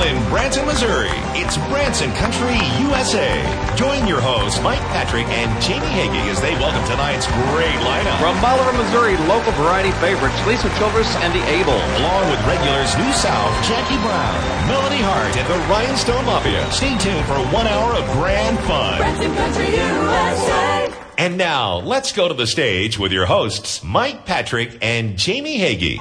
country music hall in Branson, Missouri. It's Branson Country USA. Join your hosts, Mike Patrick and Jamie Hagee, as they welcome tonight's great lineup. From Bolivar, Missouri, local variety favorites Lisa Childress and the Able. Along with regulars New South, Jackie Brown, Melody Hart, and the Rhinestone Mafia. Stay tuned for one hour of grand fun. Branson Country USA. And now, let's go to the stage with your hosts, Mike Patrick and Jamie Hagee.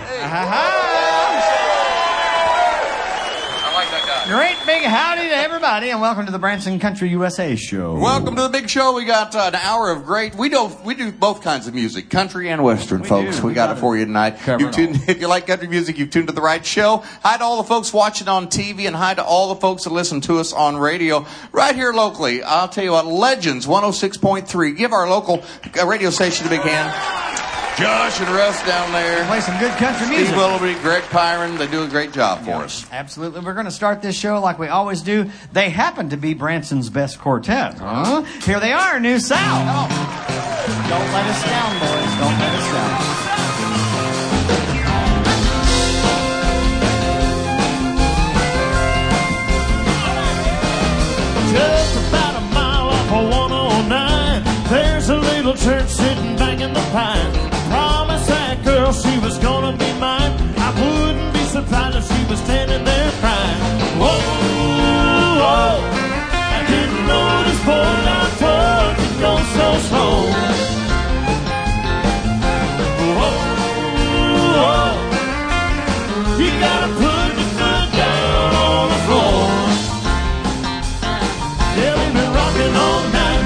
Great big howdy to everybody, and welcome to the Branson Country USA show. Welcome to the big show. We got uh, an hour of great. We do we do both kinds of music, country and western, folks. do. We, We got it for you tonight. cover You it tuned, if you like country music, you've tuned to the right show. Hi to all the folks watching on TV, and hi to all the folks that listen to us on radio right here locally. I'll tell you what, Legends 106.3. Give our local uh, radio station a big hand. Josh and Russ down there. Play some good country music. Steve Willoughby, Greg Pyron, they do a great job for us. Absolutely. We're going to start this show like we always do. They happen to be Branson's best quartet. Huh? Here they are, New South. Oh. Don't let us down, boys. Don't let us down. Just about a mile off of 109, there's a little church sitting back in the pine. Girl she was gonna be mine. I wouldn't be surprised if she was standing there crying. Whoa, whoa, I didn't know this Ford could go so slow. You gotta put your foot down on the floor. All night.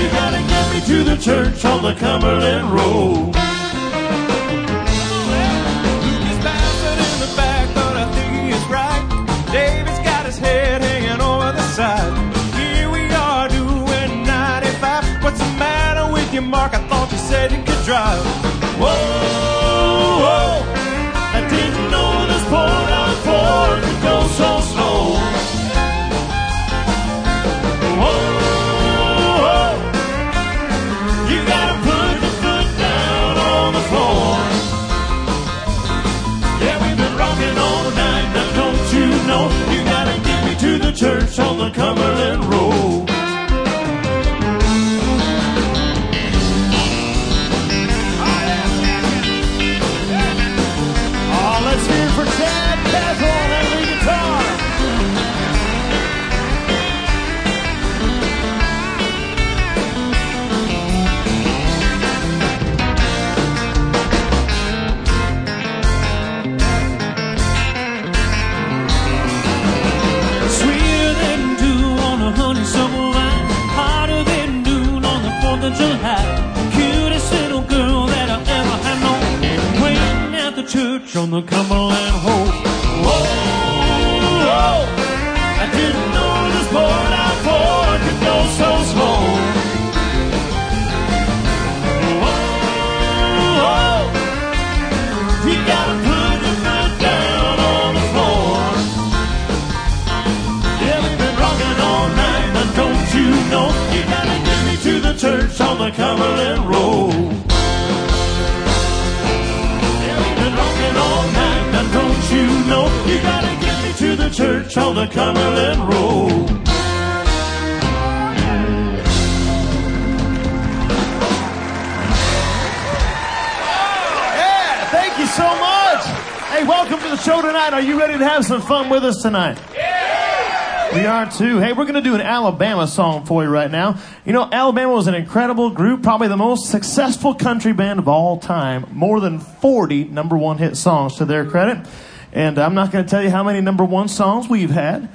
You gotta get me to the church on the Cumberland Road. Matter with you, Mark? I thought you said you could drive. Whoa, whoa. I didn't know this poor out Ford could go so slow. Whoa. You gotta put your foot down on the floor. Yeah, we've been rocking all night. Now don't you know you gotta get me to the church on the Cumberland Road. Us tonight? We are too. Hey, we're going to do an Alabama song for you right now. You know, Alabama was an incredible group, probably the most successful country band of all time. More than 40 number one hit songs to their credit. And I'm not going to tell you how many number one songs we've had,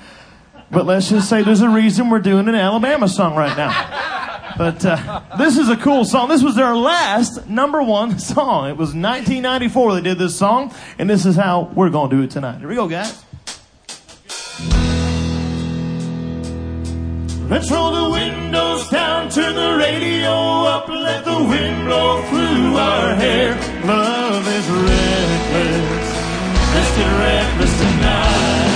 but let's just say there's a reason we're doing an Alabama song right now. But uh, this is a cool song. This was their last number one song. It was 1994 they did this song, and this is how we're going to do it tonight. Here we go, guys. Let's roll the windows down, turn the radio up, let the wind blow through our hair. Love is reckless. Let's get reckless tonight.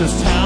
this town.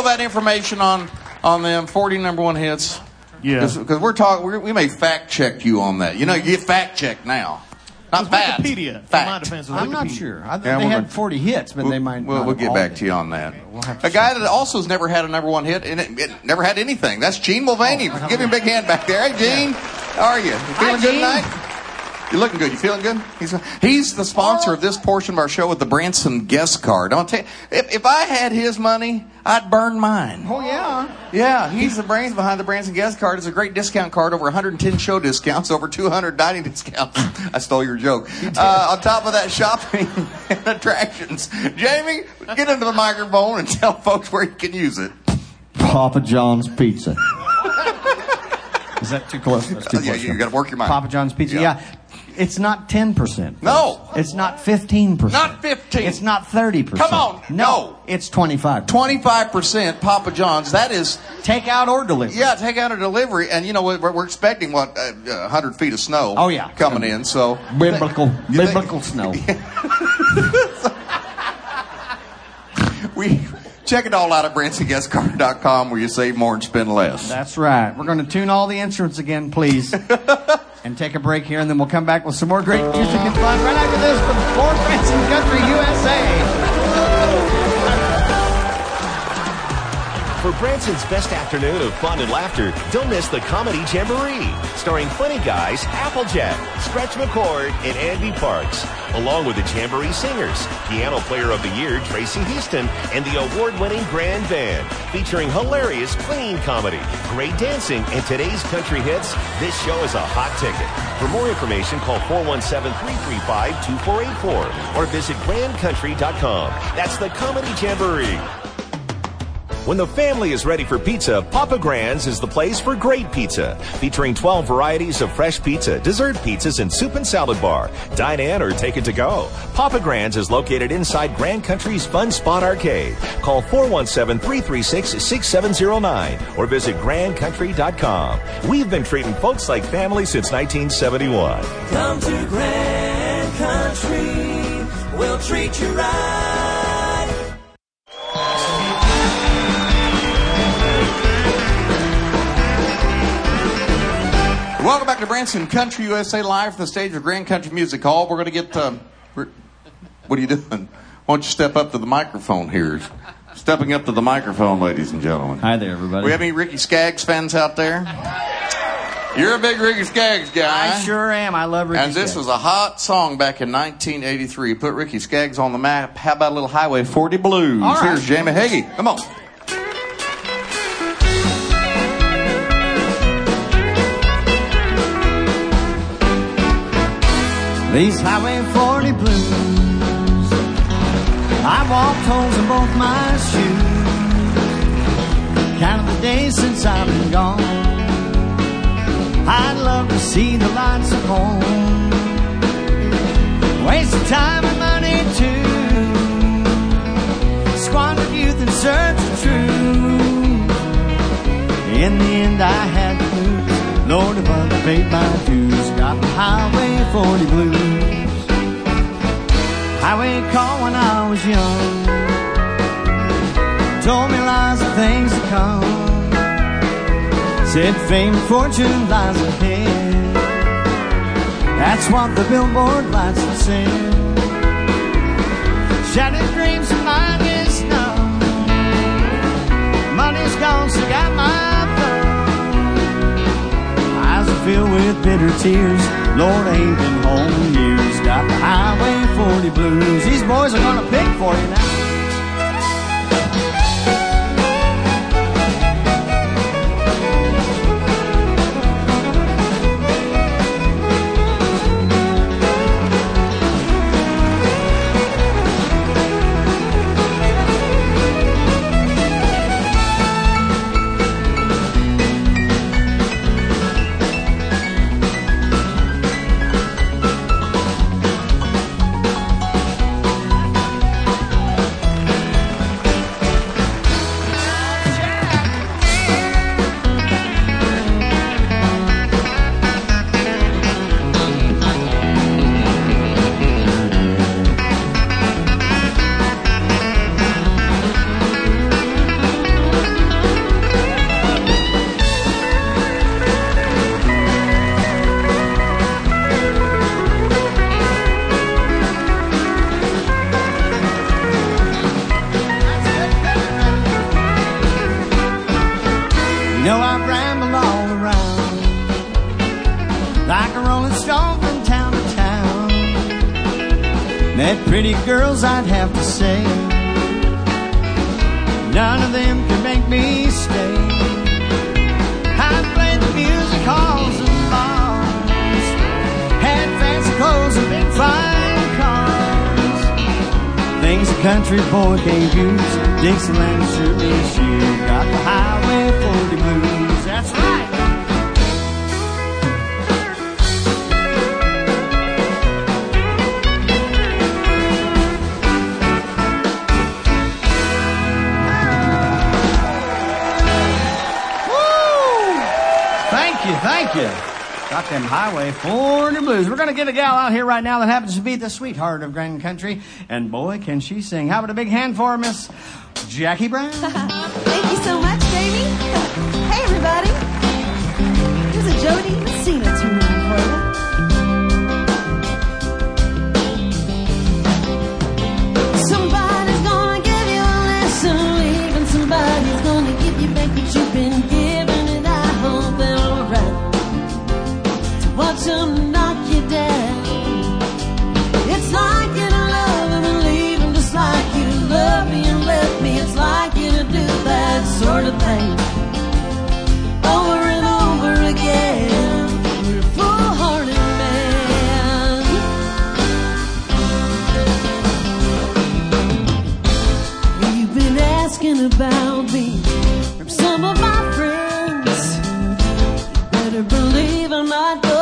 Google that information on on them 40 number one hits? Yeah. Because we're talking, we're, we may fact check you on that. You know, you get fact checked now. Not It's bad. Wikipedia. In my Fact. defense, it I'm not sure. I, Yeah, they had gonna- 40 hits, but they might. We'll, not we'll get back to you on that. We'll a guy that also has never had a number one hit and it, it never had anything. That's Gene Mulvaney. Give him a big hand back there. Hey, Gene. How are you? You feeling good Gene. tonight? You're looking good. You feeling good? He's he's the sponsor of this portion of our show with the Branson guest card. I'll tell you, if, if I had his money, I'd burn mine. Oh, yeah. Yeah, he's the brains behind the Branson guest card. It's a great discount card, over 110 show discounts, over 200 dining discounts. I stole your joke. Uh, on top of that, shopping and attractions. Jamie, get into the microphone and tell folks where you can use it. Papa John's Pizza. Is that too close? That's too Uh, yeah, close. you gotta work your mind. Papa John's Pizza. Yeah. Yeah. It's not 10%. No. It's not 15%. Not 15. It's not 30%. Come on. No. It's 25. 25% Papa John's. That is, Take out or delivery. yeah, take out a delivery. And you know, we're, we're expecting, what, uh, 100 feet of snow Oh, yeah. coming in. So, Biblical, biblical snow. we check it all out at BransonGuestCard.com where you save more and spend less. That's right. We're going to tune all the instruments again, please. and take a break here, and then we'll come back with some more great music and fun right after this from Fort Branson Country, USA. Branson's best afternoon of fun and laughter, don't miss the Comedy Jamboree, starring funny guys Applejack, Stretch McCord, and Andy Parks, along with the Jamboree Singers, Piano Player of the Year Tracy Houston, and the award-winning Grand Band, featuring hilarious clean comedy, great dancing, and today's country hits. This show is a hot ticket. For more information, call 417-335-2484 or visit grandcountry.com. That's the Comedy Jamboree. When the family is ready for pizza, Papa Grand's is the place for great pizza. Featuring 12 varieties of fresh pizza, dessert pizzas, and soup and salad bar. Dine in or take it to go. Papa Grand's is located inside Grand Country's Fun Spot Arcade. Call 417-336-6709 or visit grandcountry.com. We've been treating folks like family since 1971. Come to Grand Country. We'll treat you right. Welcome back to Branson Country USA Live from the stage of Grand Country Music Hall. We're going to get. Uh, what are you doing? Why don't you step up to the microphone here? Stepping up to the microphone, ladies and gentlemen. Hi there, everybody. We have any Ricky Skaggs fans out there? You're a big Ricky Skaggs guy. I sure am. I love Ricky And this Skaggs. was a hot song back in 1983. Put Ricky Skaggs on the map. How about a little Highway 40 Blues? Right. Here's Jamie Hagee. Come on. These Highway 40 blues. I walked holes in both my shoes. Count the days since I've been gone. I'd love to see the lights of home. Wasted time and money too. Squandered youth in search of truth. In the end, I had Lord above, I paid my dues. Got the Highway 40 blues. Highway call when I was young. Told me lies of things to come. Said fame and fortune lies ahead. That's what the billboard lights had said. Shattered dreams of mine is numb. Money's gone, so got my bitter tears. Lord, ain't been home in years. Got the Highway 40 blues. These boys are gonna pick for you now. Things a country boy can't use. Dixieland sure is you. Got the highway 40 blues. Got them Highway 40 blues. We're going to get a gal out here right now that happens to be the sweetheart of Grand Country, and boy, can she sing. How about a big hand for Miss Jackie Brown? Thank you so much, baby. hey, everybody. Here's a Jo Dee Messina tune for you. Somebody's gonna give you a lesson, leaving somebody's gonna give you back what you've been about me from some of my friends. Better believe I'm not going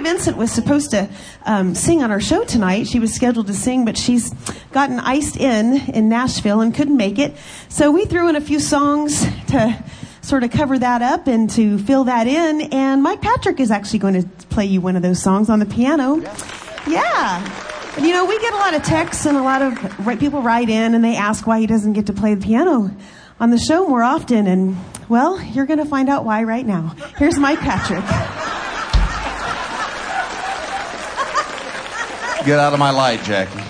Rhonda Vincent was supposed to um, sing on our show tonight. She was scheduled to sing, but she's gotten iced in in Nashville and couldn't make it. So we threw in a few songs to sort of cover that up and to fill that in. And Mike Patrick is actually going to play you one of those songs on the piano. Yeah. And, you know, we get a lot of texts and a lot of people write in and they ask why he doesn't get to play the piano on the show more often. And, well, you're going to find out why right now. Here's Mike Patrick. Get out of my light, Jackie.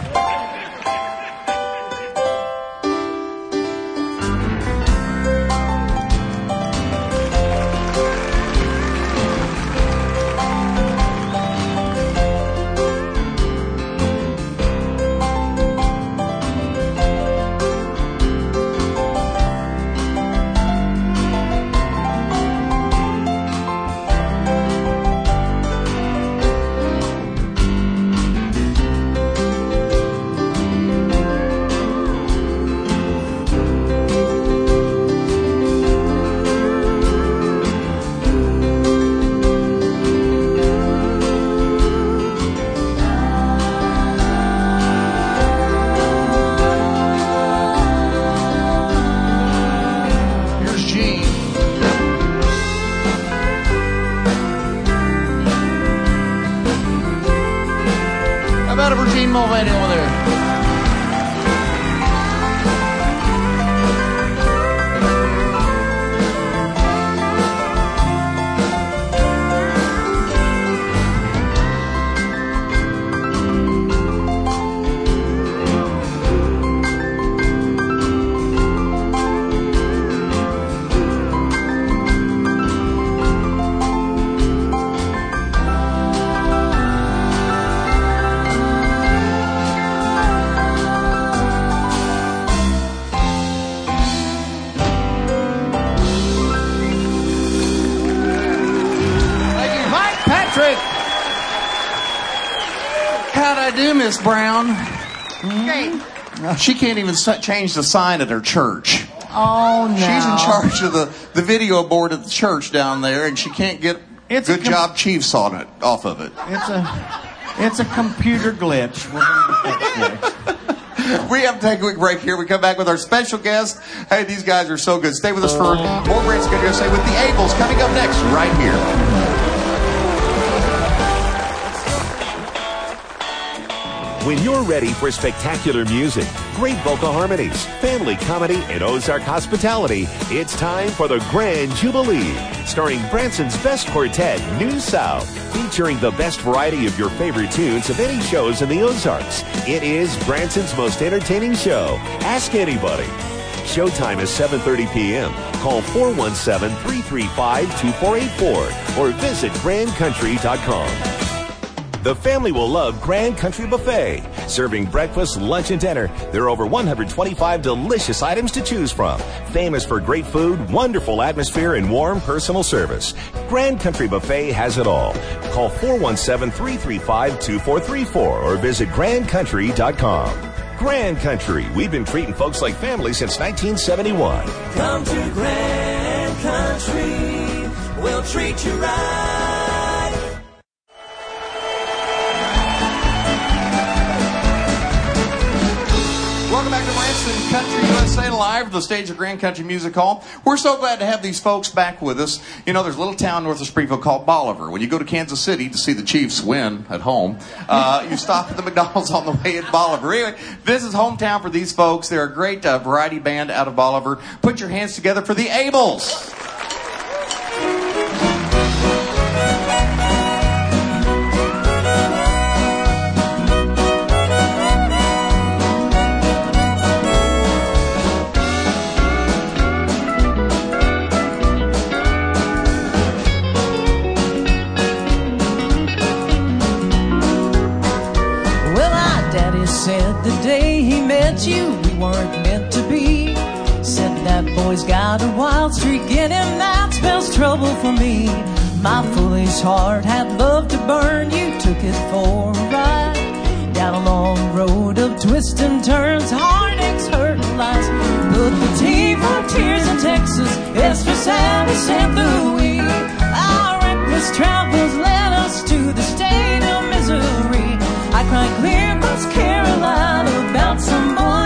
I do, Miss Brown? Great. Mm-hmm. She can't even change the sign at her church. Oh no. She's in charge of the, the video board at the church down there, and she can't get It's a good com- job Chiefs on it off of it. It's a it's a computer glitch. We're gonna get that fixed. We have to take a quick break here. We come back with our special guest. Hey, these guys are so good. Stay with us for more Branson Country USA with the Ables coming up next, right here. When you're ready for spectacular music, great vocal harmonies, family comedy, and Ozark hospitality, it's time for the Grand Jubilee, starring Branson's best quartet, New South, featuring the best variety of your favorite tunes of any shows in the Ozarks. It is Branson's most entertaining show. Ask anybody. Showtime is 7:30 p.m. Call 417-335-2484 or visit grandcountry.com. The family will love Grand Country Buffet, serving breakfast, lunch, and dinner. There are over 125 delicious items to choose from. Famous for great food, wonderful atmosphere, and warm personal service. Grand Country Buffet has it all. Call 417-335-2434 or visit grandcountry.com. Grand Country, we've been treating folks like family since 1971. Come to Grand Country, we'll treat you right. Live, the stage of Grand Country Music Hall. We're so glad to have these folks back with us. You know, there's a little town north of Springfield called Bolivar. When you go to Kansas City to see the Chiefs win at home, uh, you stop at the McDonald's on the way at Bolivar. Anyway, this is hometown for these folks. They're a great uh, variety band out of Bolivar. Put your hands together for the Ables. You, we weren't meant to be. Said that boy's got a wild streak in him that spells trouble for me. My foolish heart had love to burn you, took it for a ride. Down a long road of twists and turns, heartaches, hurt, and lies. Put the T for tears in Texas, S for Sally, St. Louis. Our reckless travels led us to the state of misery. I cried clear Carolina about some boy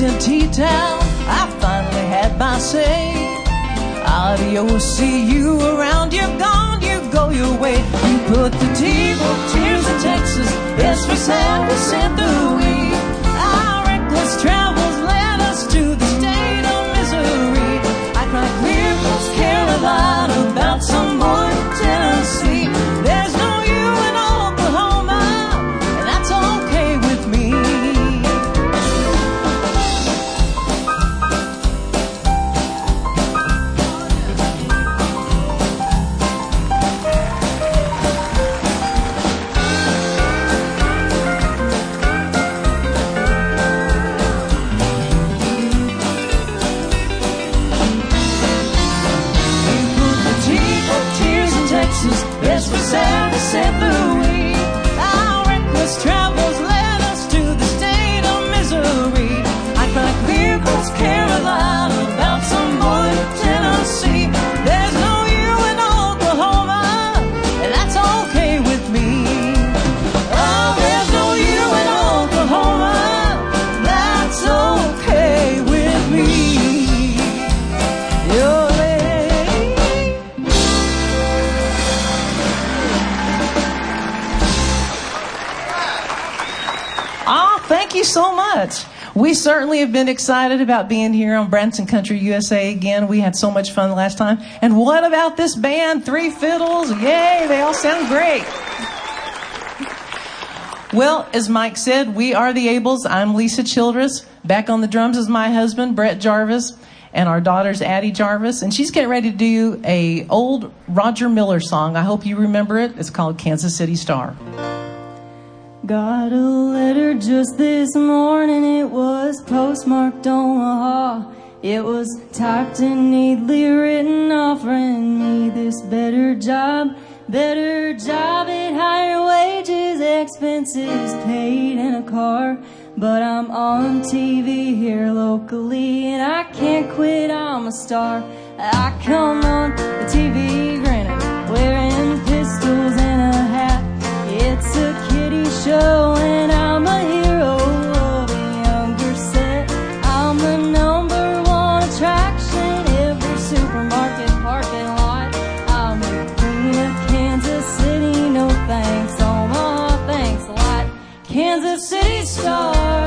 in T-Town. I finally had my say. Adios, see you around. You're gone, you go your way. You put the T for tears in Texas. S for San St. We certainly have been excited about being here on Branson Country USA again. We had so much fun last time. And what about this band? Three fiddles. Yay, they all sound great. Well, as Mike said, we are the Ables. I'm Lisa Childress. Back on the drums is my husband, Brett Jarvis, and our daughter's Addie Jarvis. And she's getting ready to do a old Roger Miller song. I hope you remember it. It's called Kansas City Star. Got a letter just this morning. It was postmarked Omaha. It was typed and neatly written, offering me this better job. Better job at higher wages, expenses paid, and a car. But I'm on TV here locally, and I can't quit. I'm a star. I come on the TV grinning, wearing pistols and a hat. It's a and I'm a hero of younger set. I'm the number one attraction every supermarket parking lot. I'm the queen of Kansas City, no thanks, Omaha, thanks a lot. Kansas City star,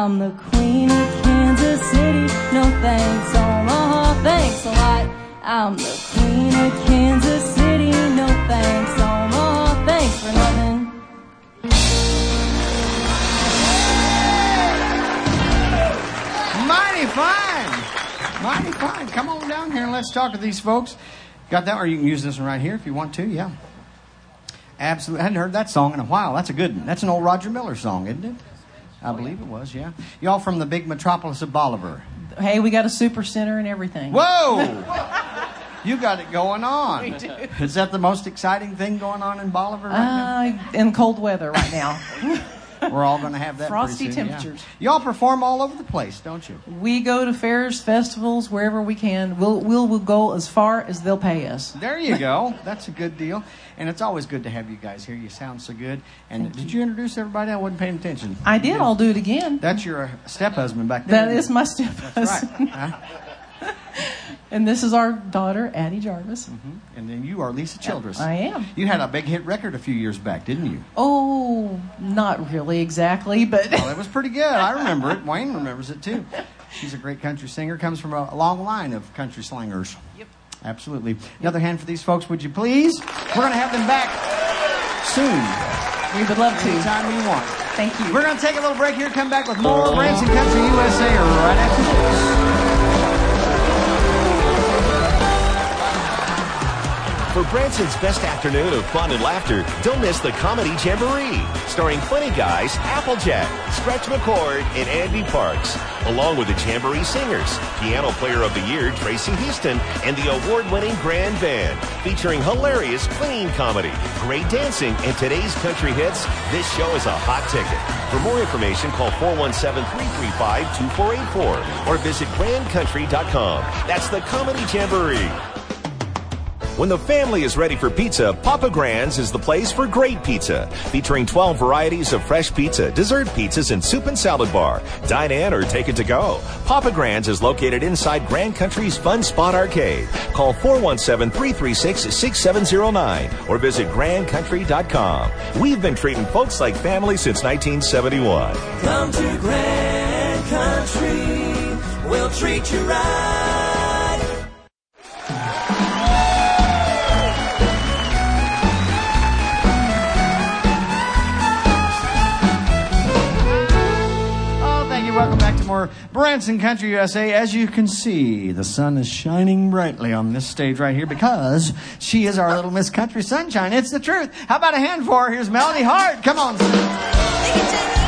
I'm the queen of Kansas City. No thanks, Omaha. Thanks a lot. I'm the queen of Kansas City. No thanks, Omaha. Thanks for nothing. Mighty fine. Mighty fine. Come on down here and let's talk to these folks. Got that? Or you can use this one right here if you want to. Yeah. Absolutely. I hadn't heard that song in a while. That's a good one. That's an old Roger Miller song, isn't it? I believe it was, yeah. Y'all from the big metropolis of Bolivar. Hey, we got a super center and everything. Whoa! you got it going on. We do. Is that the most exciting thing going on in Bolivar right now? Uh, in cold weather right now. now? We're all going to have that. frosty soon, yeah. temperatures. Y'all perform all over the place, don't you? we go to fairs, festivals, wherever we can. We'll, we'll, we'll go as far as they'll pay us. There you go. That's a good deal. And it's always good to have you guys here. You sound so good. And did you introduce everybody? I wasn't paying attention. I did. I'll do it again. That's your uh, step husband back there. That isn't my step That's husband. right. Huh? And this is our daughter, Addie Jarvis. Mm-hmm. And then you are Lisa uh, Childress. I am. You had a big hit record a few years back, didn't you? Oh, not really exactly, but Well, it was pretty good. I remember it. Wayne remembers it too. She's a great country singer. Comes from a, a long line of country slingers. Yep. Absolutely. Another hand for these folks, would you please? We're going to have them back soon. we would love to. Anytime you want. Thank you. We're going to take a little break here. Come back with more Branson Country USA right after this. For Branson's best afternoon of fun and laughter, don't miss the Comedy Jamboree, starring funny guys Applejack, Stretch McCord, and Andy Parks, along with the Jamboree Singers, Piano Player of the Year Tracy Houston, and the award-winning Grand Band, featuring hilarious clean comedy, great dancing, and today's country hits. This show is a hot ticket. For more information, call 417-335-2484 or visit grandcountry.com. That's the Comedy Jamboree. When the family is ready for pizza, Papa Grand's is the place for great pizza. Featuring 12 varieties of fresh pizza, dessert pizzas, and soup and salad bar. Dine in or take it to go. Papa Grand's is located inside Grand Country's Fun Spot Arcade. Call 417-336-6709 or visit grandcountry.com. We've been treating folks like family since 1971. Come to Grand Country, we'll treat you right. More Branson Country USA. As you can see, the sun is shining brightly on this stage right here because she is our little Miss Country Sunshine. It's the truth. How about a hand for her? Here's Melody Hart. Come on.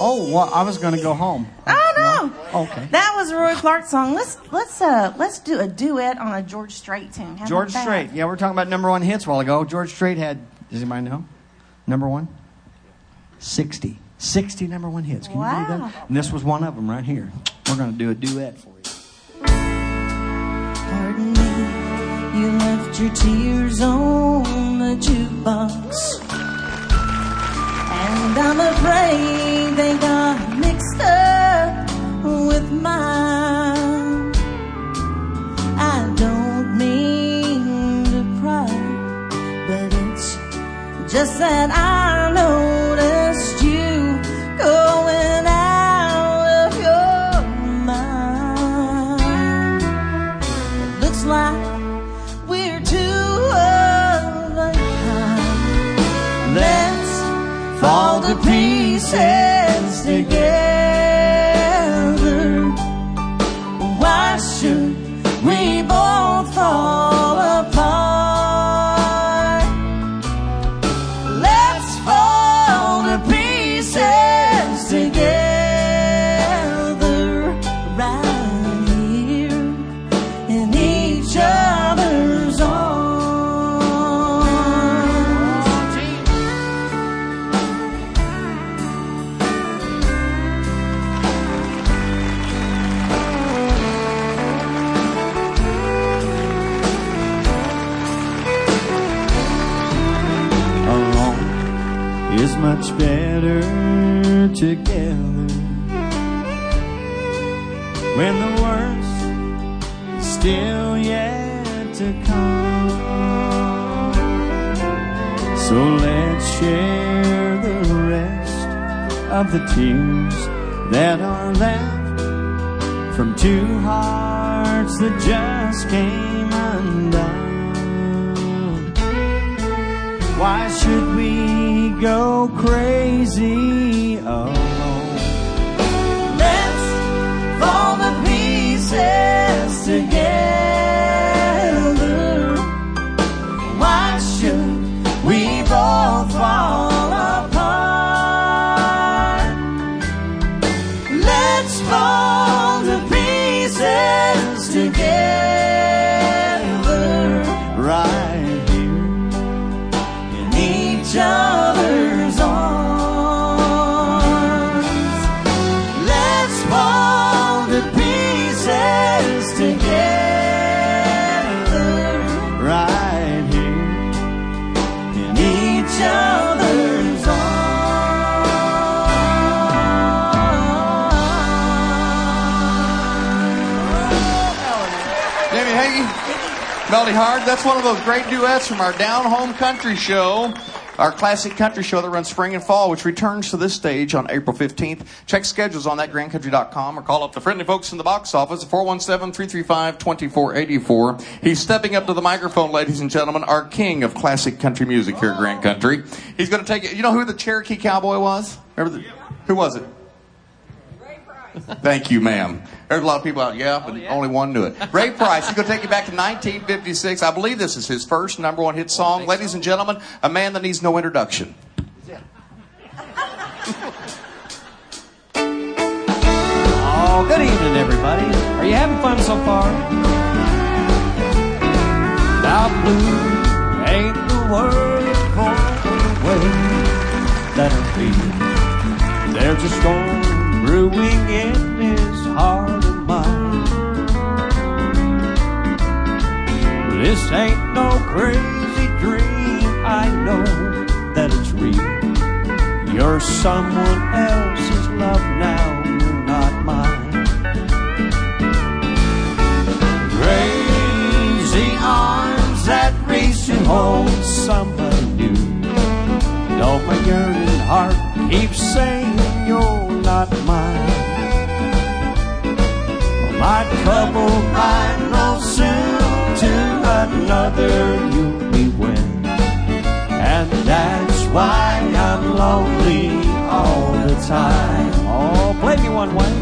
Oh, well, I was going to go home. Oh no. Okay. That was a Roy Clark song. Let's let's uh let's do a duet on a George Strait tune. How George about Strait. that? Yeah, we're talking about number one hits a while ago. George Strait had, does anybody know? Number one? 60. 60 number one hits. Can you believe Wow. that? And this was one of them right here. We're going to do a duet for you. Pardon me, you left your tears on the jukebox. And I'm afraid they got mixed up with mine. I don't mean to pry, but it's just that I pieces the tears that are left from two hearts that just came undone. Why should we go crazy alone? Let's fall to pieces Hard. That's one of those great duets from our Down Home Country Show. Our classic country show that runs spring and fall, which returns to this stage on April 15th. Check schedules on thatgrandcountry.com or call up the friendly folks in the box office at 417-335-2484. He's stepping up to the microphone, ladies and gentlemen, our king of classic country music here at Grand Country. He's going to take it. You know who the Cherokee Cowboy was? Remember the, who was it? Thank you, ma'am. There's a lot of people out, yeah, but only one knew it. Ray Price, he's going to take you back to 1956. I believe this is his first number one hit song. Ladies and gentlemen, a man that needs no introduction. Oh, good evening, everybody. Are you having fun so far? Now, blue ain't the word for the way that I feel. There's a storm brewing in This ain't no crazy dream. I know that it's real. You're someone else's love now. You're not mine. Crazy arms that reach to hold somebody new. Though my yearning heart keeps saying you're not mine. My troubled mind knows soon another you'll be wed. And that's why I'm lonely all the time. Oh, play me one way.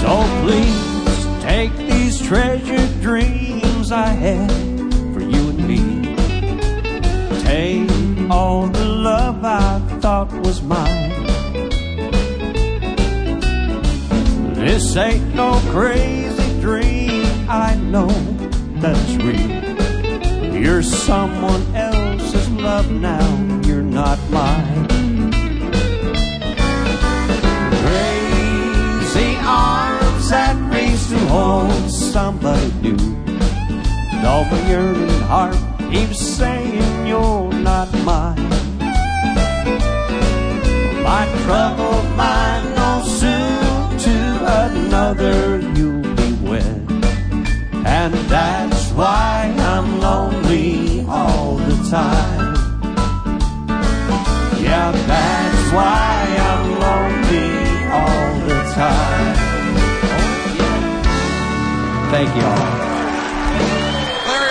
So please take these treasured dreams I had for you and me. Take all This ain't no crazy dream. I know that it's real. You're someone else's love now. You're not mine. Crazy arms that reach to hold somebody new. Though my yearning heart keeps saying you're not mine. My troubled another you'll be wed. And that's why I'm lonely all the time. Yeah, that's why I'm lonely all the time. Thank you all. Larry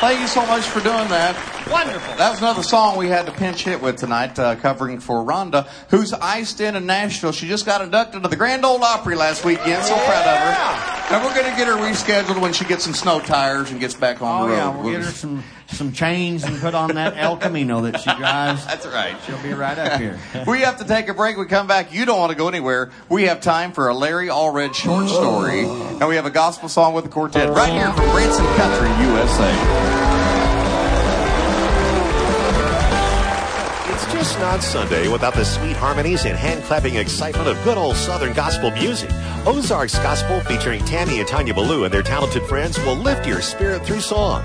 Thank you so much for doing that. Wonderful. That was another song we had to pinch hit with tonight, uh, covering for Rhonda, who's iced in in Nashville. She just got inducted to the Grand Ole Opry last weekend. So proud of her. And we're going to get her rescheduled when she gets some snow tires and gets back on Oh the road. yeah, we'll get her some some chains and put on that El Camino that she drives. That's right. She'll be right up here. We have to take a break. We come back. You don't want to go anywhere. We have time for a Larry Allred short story, and we have a gospel song with the quartet right here from Branson Country, USA. Not Sunday without the sweet harmonies and hand clapping excitement of good old Southern gospel music. Ozarks Gospel featuring Tammy and Tanya Ballou and their talented friends will lift your spirit through song.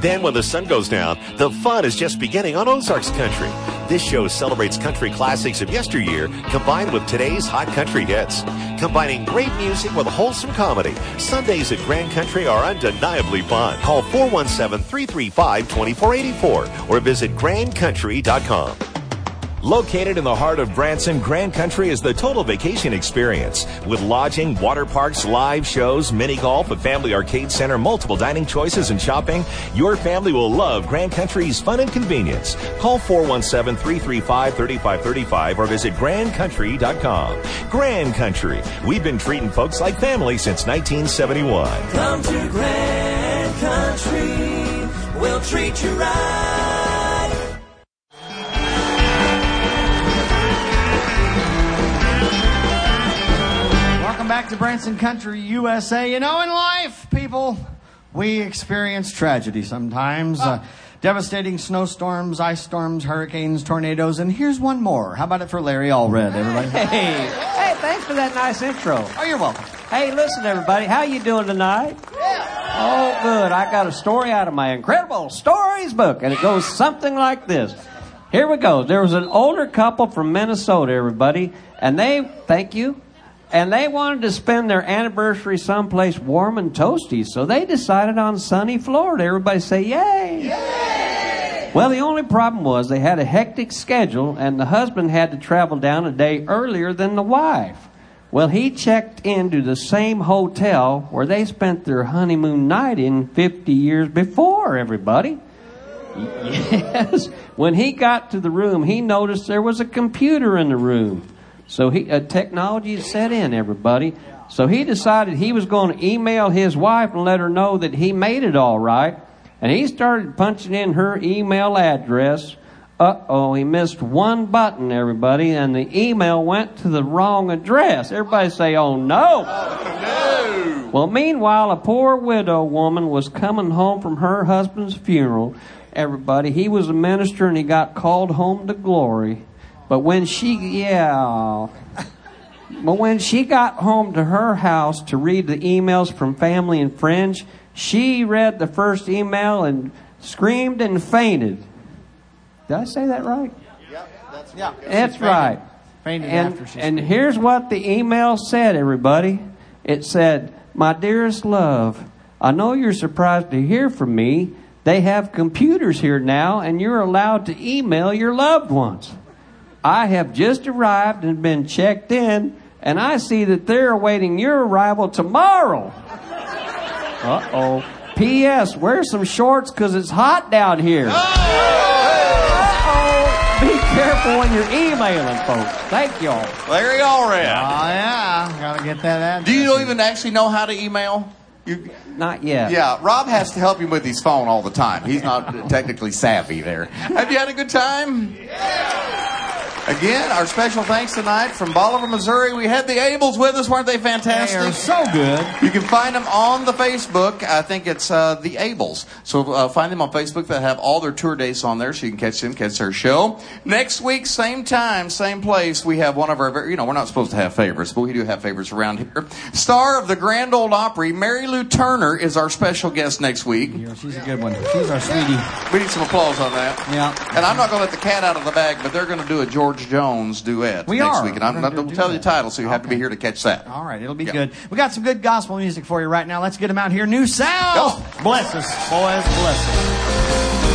Then when the sun goes down, the fun is just beginning on Ozarks Country. This show celebrates country classics of yesteryear combined with today's hot country hits. Combining great music with wholesome comedy. Sundays at Grand Country are undeniably fun. Call 417-335-2484 or visit grandcountry.com. Located in the heart of Branson, Grand Country is the total vacation experience. With lodging, water parks, live shows, mini golf, a family arcade center, multiple dining choices, and shopping, your family will love Grand Country's fun and convenience. Call 417-335-3535 or visit grandcountry.com. Grand Country. We've been treating folks like family since 1971. Come to Grand Country, we'll treat you right. Back to Branson Country, USA. You know, in life, people, we experience tragedy sometimes. Uh, devastating snowstorms, ice storms, hurricanes, tornadoes, and here's one more. How about it for Larry Allred, everybody? Hey, hey, thanks for that nice intro. Oh, you're welcome. Hey, listen, everybody, how you doing tonight? Oh, good. I got a story out of my incredible stories book, and it goes something like this. Here we go. There was an older couple from Minnesota, everybody, and they, thank you, and they wanted to spend their anniversary someplace warm and toasty, so they decided on sunny Florida. Everybody say, yay! Well, the only problem was they had a hectic schedule, and the husband had to travel down a day earlier than the wife. Well, he checked into the same hotel where they spent their honeymoon night in 50 years before, everybody. Yes. When he got to the room, he noticed there was a computer in the room. So he, uh, technology had set in, everybody. So he decided he was going to email his wife and let her know that he made it all right. And he started punching in her email address. Uh oh, he missed one button, everybody, and the email went to the wrong address. Everybody say, oh no. Well, meanwhile, a poor widow woman was coming home from her husband's funeral. Everybody, he was a minister and he got called home to glory. But when she, yeah. But when she got home to her house to read the emails from family and friends, she read the first email and screamed and fainted. Did I say that right? Yeah, That's right. Fainted and, after she and here's what the email said, everybody. It said, My dearest love, I know you're surprised to hear from me. They have computers here now, and you're allowed to email your loved ones. I have just arrived and been checked in, and I see that they're awaiting your arrival tomorrow. Uh oh. P.S. Wear some shorts because it's hot down here. Uh-oh. Be careful when you're emailing folks. Thank y'all. Larry Allred. Oh, yeah. Gotta get that address. Do you even actually know how to email? You, Not yet. yeah, Rob has to help him with his phone all the time. He's not technically savvy there. Have you had a good time? Yeah. Again, our special thanks tonight from Bolivar, Missouri. We had the ABLes with us, weren't they fantastic? They are so good. You can find them on the Facebook. I think it's uh, the ABLes. So uh, find them on Facebook. They have all their tour dates on there, so you can catch them, catch their show. Next week, same time, same place. We have one of our, very, you know, we're not supposed to have favorites, but we do have favorites around here. Star of the Grand Ole Opry, Mary Lou Turner, is our special guest next week. Yeah, she's a good one. She's our sweetie. We need some applause on that. Yeah. And I'm not going to let the cat out of the bag, but they're going to do a George Jones duet We next are. week, and I'm not going to tell you the title, so you have to be here to catch that. All right, it'll be Yeah. good. We got some good gospel music for you right now. Let's get them out here. New South. Bless us, boys. Bless us.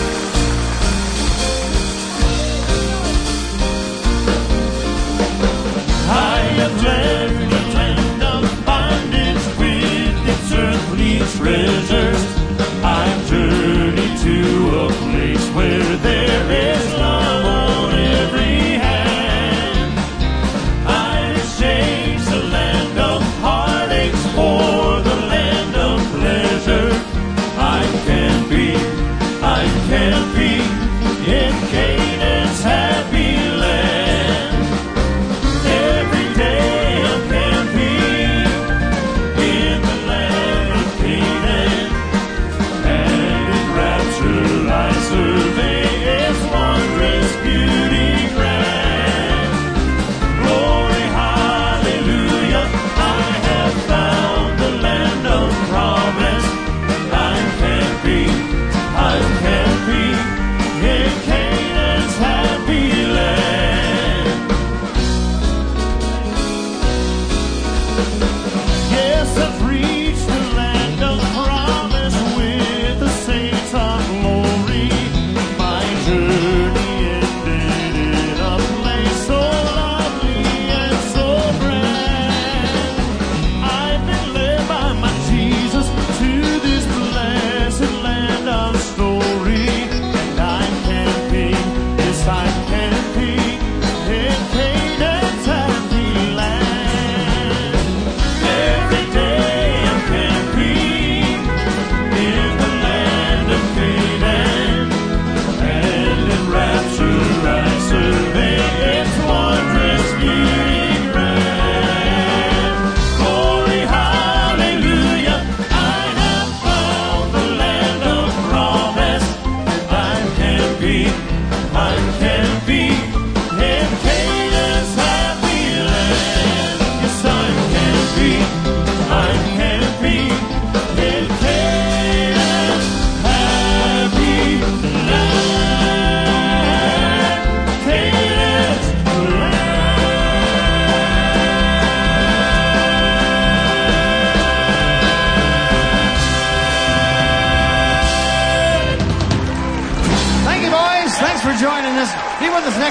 treasures. I journey to a place where there is love.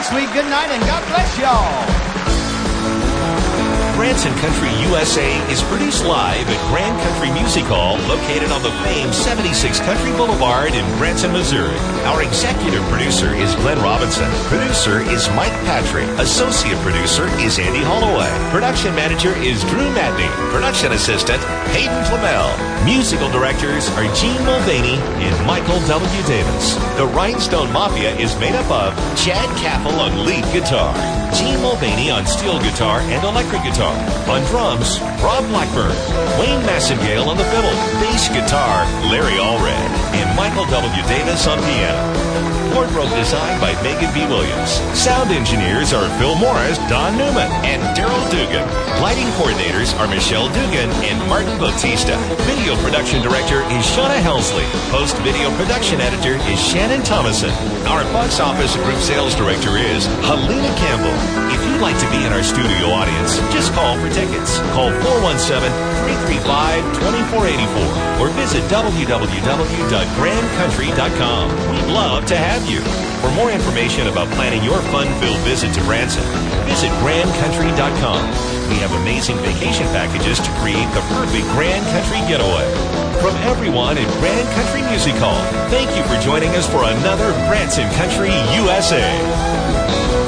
Next week. Good night and God bless y'all. Branson Country USA is produced live at Grand Country Music Hall, located on the famed 76 Country Boulevard in Branson, Missouri. Our executive producer is Glenn Robinson. Producer is Mike Patrick. Associate producer is Andy Holloway. Production manager is Drew Madney. Production assistant, Hayden Flamel. Musical directors are Gene Mulvaney and Michael W. Davis. The Rhinestone Mafia is made up of Chad Cappell on lead guitar, Gene Mulvaney on steel guitar and electric guitar. On drums, Rob Blackburn, Wayne Massengale on the fiddle, bass guitar, Larry Allred, and Michael W. Davis on piano. Wardrobe design by Megan B. Williams. Sound engineers are Phil Morris, Don Newman, and Daryl Dugan. Lighting coordinators are Michelle Dugan and Martin Bautista. Video production director is Shauna Helsley. Post video production editor is Shannon Thomason. Our box office group sales director is Helena Campbell. If you'd like to be in our studio audience, just call for tickets. Call 417-335-2484 or visit www.grandcountry.com. We'd love to have you. For more information about planning your fun-filled visit to Branson, visit grandcountry.com. We have amazing vacation packages to create the perfect Grand Country getaway. From everyone at Grand Country Music Hall, thank you for joining us for another Branson Country USA.